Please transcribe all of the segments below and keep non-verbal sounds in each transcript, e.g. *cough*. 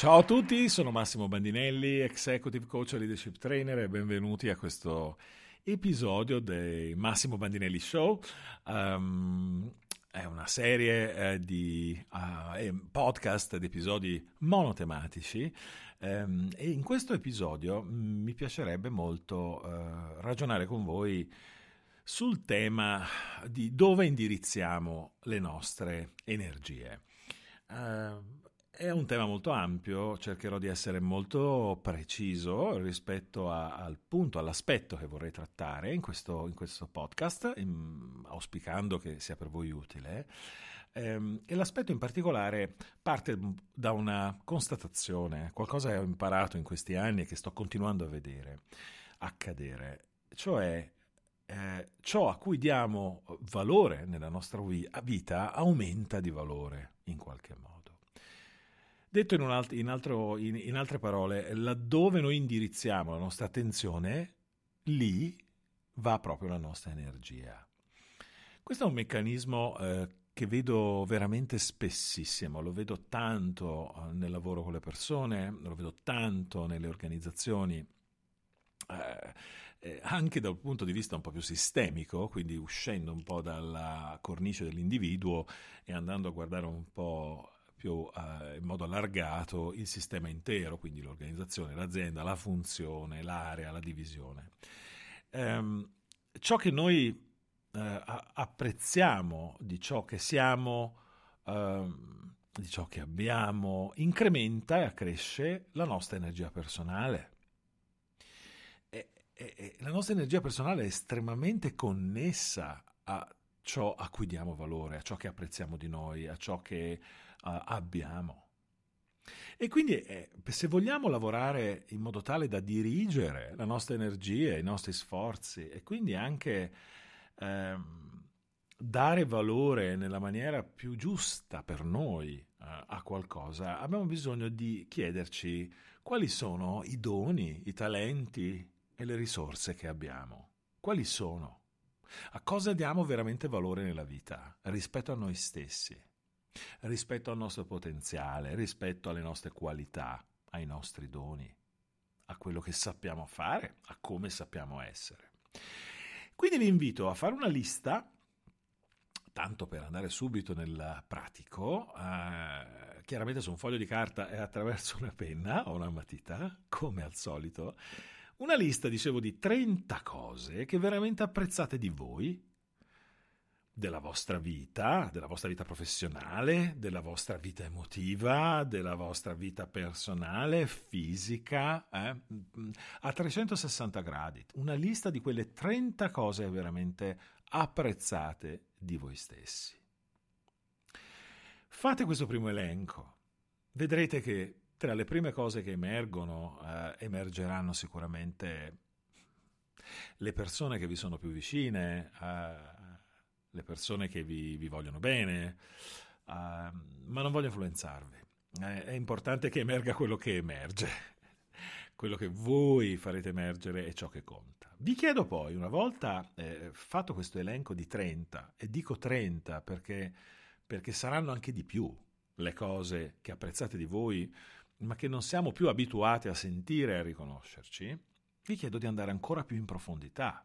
Ciao a tutti, sono Massimo Bandinelli, Executive Coach e Leadership Trainer e benvenuti a questo episodio dei Massimo Bandinelli Show. Um, è una serie eh, di uh, podcast, di episodi monotematici um, e in questo episodio mm, mi piacerebbe molto uh, ragionare con voi sul tema di dove indirizziamo le nostre energie. Uh, è un tema molto ampio, cercherò di essere molto preciso rispetto a, al punto, all'aspetto che vorrei trattare in questo, in questo podcast, in, auspicando che sia per voi utile. Ehm, e l'aspetto in particolare parte da una constatazione, qualcosa che ho imparato in questi anni e che sto continuando a vedere accadere, cioè eh, ciò a cui diamo valore nella nostra vita aumenta di valore in qualche modo. Detto in, alt- in, altro, in, in, altre parole, laddove noi indirizziamo la nostra attenzione, lì va proprio la nostra energia. Questo è un meccanismo eh, che vedo veramente spessissimo, lo vedo tanto eh, nel lavoro con le persone, lo vedo tanto nelle organizzazioni. Eh, eh, anche dal punto di vista un po' più sistemico, quindi uscendo un po' dalla cornice dell'individuo e andando a guardare un po' più eh, in modo allargato il sistema intero, quindi l'organizzazione, l'azienda, la funzione, l'area, la divisione. Ehm, ciò che noi eh, apprezziamo di ciò che siamo, ehm, di ciò che abbiamo, incrementa e accresce la nostra energia personale. E, e, e la nostra energia personale è estremamente connessa a ciò a cui diamo valore, a ciò che apprezziamo di noi, a ciò che abbiamo. E quindi eh, se vogliamo lavorare in modo tale da dirigere la nostra energia, i nostri sforzi e quindi anche eh, dare valore nella maniera più giusta per noi eh, a qualcosa, abbiamo bisogno di chiederci quali sono i doni, i talenti e le risorse che abbiamo. Quali sono? A cosa diamo veramente valore nella vita rispetto a noi stessi? Rispetto al nostro potenziale, rispetto alle nostre qualità, ai nostri doni, a quello che sappiamo fare, a come sappiamo essere. Quindi vi invito a fare una lista, tanto per andare subito nel pratico, eh, chiaramente su un foglio di carta e attraverso una penna o una matita, come al solito, una lista, dicevo, di 30 cose che veramente apprezzate di voi, della vostra vita, della vostra vita professionale, della vostra vita emotiva, della vostra vita personale, fisica, eh? a 360 gradi. Una lista di quelle 30 cose veramente apprezzate di voi stessi. Fate questo primo elenco. Vedrete che tra le prime cose che emergono, eh, emergeranno sicuramente le persone che vi sono più vicine, eh, le persone che vi, vi vogliono bene, uh, ma non voglio influenzarvi. Eh, è importante che emerga quello che emerge, *laughs* quello che voi farete emergere è ciò che conta. Vi chiedo poi, una volta eh, fatto questo elenco di 30, e dico 30 perché, perché saranno anche di più, le cose che apprezzate di voi, ma che non siamo più abituati a sentire e a riconoscerci, vi chiedo di andare ancora più in profondità.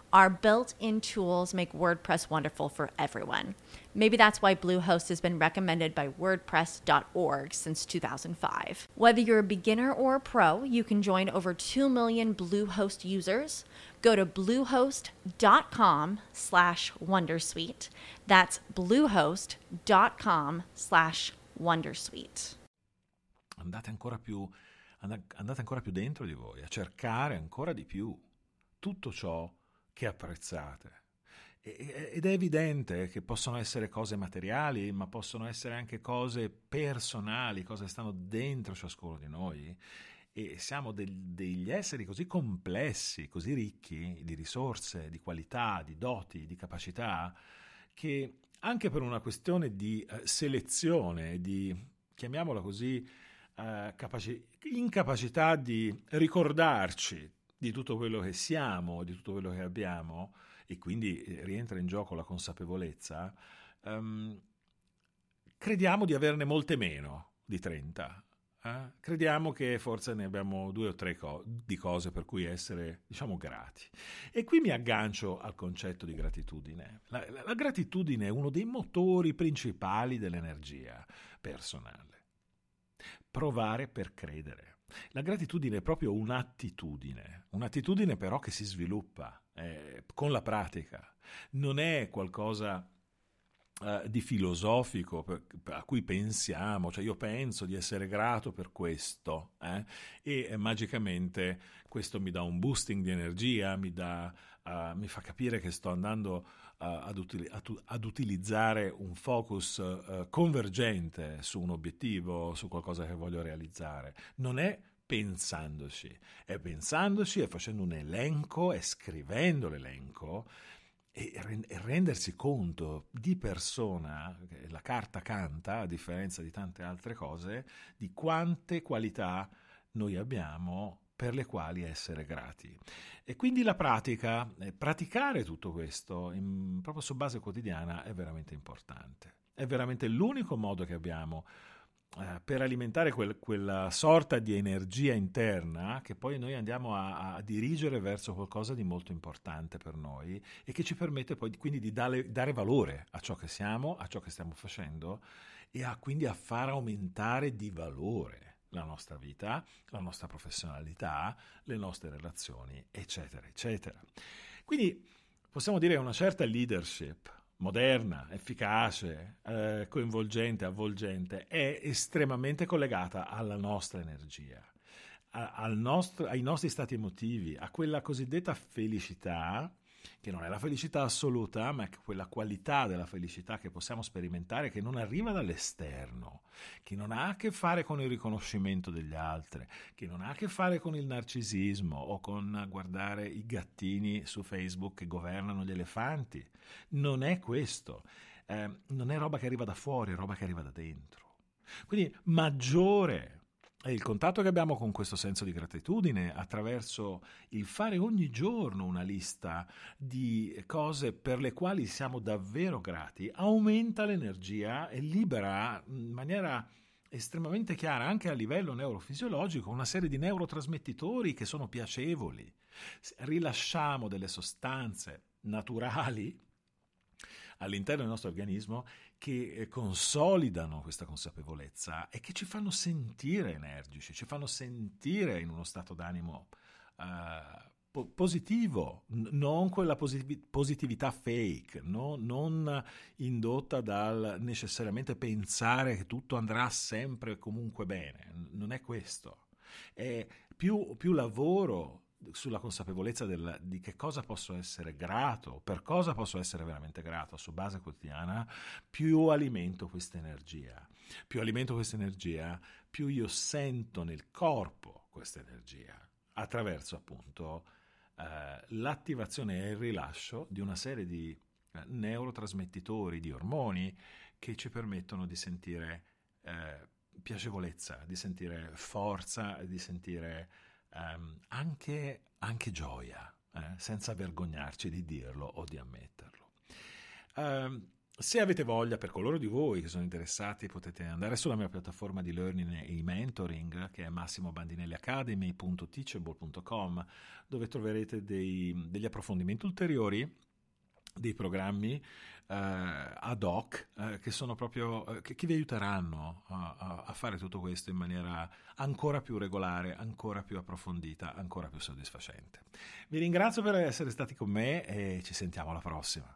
Our built in tools make WordPress wonderful for everyone. Maybe that's why Bluehost has been recommended by WordPress.org since 2005. Whether you're a beginner or a pro, you can join over 2 million Bluehost users. Go to bluehost.com slash Wondersuite. That's bluehost.com slash Wondersuite. Andate ancora, più, andate ancora più dentro di voi, a cercare ancora di più tutto ciò che apprezzate. Ed è evidente che possono essere cose materiali, ma possono essere anche cose personali, cose che stanno dentro ciascuno di noi. E siamo del, degli esseri così complessi, così ricchi di risorse, di qualità, di doti, di capacità, che anche per una questione di uh, selezione, di, chiamiamola così, uh, capaci- incapacità di ricordarci di tutto quello che siamo, di tutto quello che abbiamo, e quindi eh, rientra in gioco la consapevolezza, um, crediamo di averne molte meno di 30. Eh? Crediamo che forse ne abbiamo due o tre co- di cose per cui essere, diciamo, grati. E qui mi aggancio al concetto di gratitudine. La, la, la gratitudine è uno dei motori principali dell'energia personale. Provare per credere. La gratitudine è proprio un'attitudine, un'attitudine però che si sviluppa eh, con la pratica, non è qualcosa eh, di filosofico a cui pensiamo, cioè io penso di essere grato per questo eh, e eh, magicamente questo mi dà un boosting di energia, mi, dà, uh, mi fa capire che sto andando ad, util- ad, utilizzare un focus uh, convergente su un obiettivo, su qualcosa che voglio realizzare. Non è pensandoci, è pensandoci e facendo un elenco e scrivendo l'elenco e rendersi conto di persona, la carta canta, a differenza di tante altre cose, di quante qualità noi abbiamo per le quali essere grati. E quindi la pratica, eh, praticare tutto questo in, proprio su base quotidiana è veramente importante. È veramente l'unico modo che abbiamo eh, per alimentare quel, quella sorta di energia interna che poi noi andiamo a, a, dirigere verso qualcosa di molto importante per noi e che ci permette poi quindi di dare, dare valore a ciò che siamo, a ciò che stiamo facendo e a, quindi a far aumentare di valore la nostra vita, la nostra professionalità, le nostre relazioni, eccetera, eccetera. Quindi possiamo dire che una certa leadership moderna, efficace, eh, coinvolgente, avvolgente, è estremamente collegata alla nostra energia, a, nostro, ai nostri stati emotivi, a quella cosiddetta felicità che non è la felicità assoluta, ma è quella qualità della felicità che possiamo sperimentare che non arriva dall'esterno, che non ha a che fare con il riconoscimento degli altri, che non ha a che fare con il narcisismo o con guardare i gattini su Facebook che governano gli elefanti. Non è questo, eh, non è roba che arriva da fuori, è roba che arriva da dentro. Quindi maggiore e il contatto che abbiamo con questo senso di gratitudine attraverso il fare ogni giorno una lista di cose per le quali siamo davvero grati aumenta l'energia e libera in maniera estremamente chiara anche a livello neurofisiologico una serie di neurotrasmettitori che sono piacevoli. Rilasciamo delle sostanze naturali all'interno del nostro organismo che eh, consolidano questa consapevolezza e che ci fanno sentire energici, ci fanno sentire in uno stato d'animo uh, po- positivo, n- non quella posit- positività fake, no? non indotta dal necessariamente pensare che tutto andrà sempre e comunque bene. Non è questo. È più, più lavoro sulla consapevolezza del, di che cosa posso essere grato, per cosa posso essere veramente grato su base quotidiana, più alimento questa energia. Più alimento questa energia, più io sento nel corpo questa energia attraverso appunto eh, l'attivazione e il rilascio di una serie di eh, neurotrasmettitori, di ormoni che ci permettono di sentire eh, piacevolezza, di sentire forza, di sentire ehm, anche, anche, gioia, eh, senza vergognarci di dirlo o di ammetterlo. Um, se avete voglia, per coloro di voi che sono interessati, potete andare sulla mia piattaforma di learning e mentoring che è massimobandinelliacademy.teachable.com dove troverete dei, degli approfondimenti ulteriori dei programmi eh, ad hoc eh, che sono proprio eh, che, che, vi aiuteranno a, a, fare tutto questo in maniera ancora più regolare, ancora più approfondita, ancora più soddisfacente. Vi ringrazio per essere stati con me e ci sentiamo alla prossima.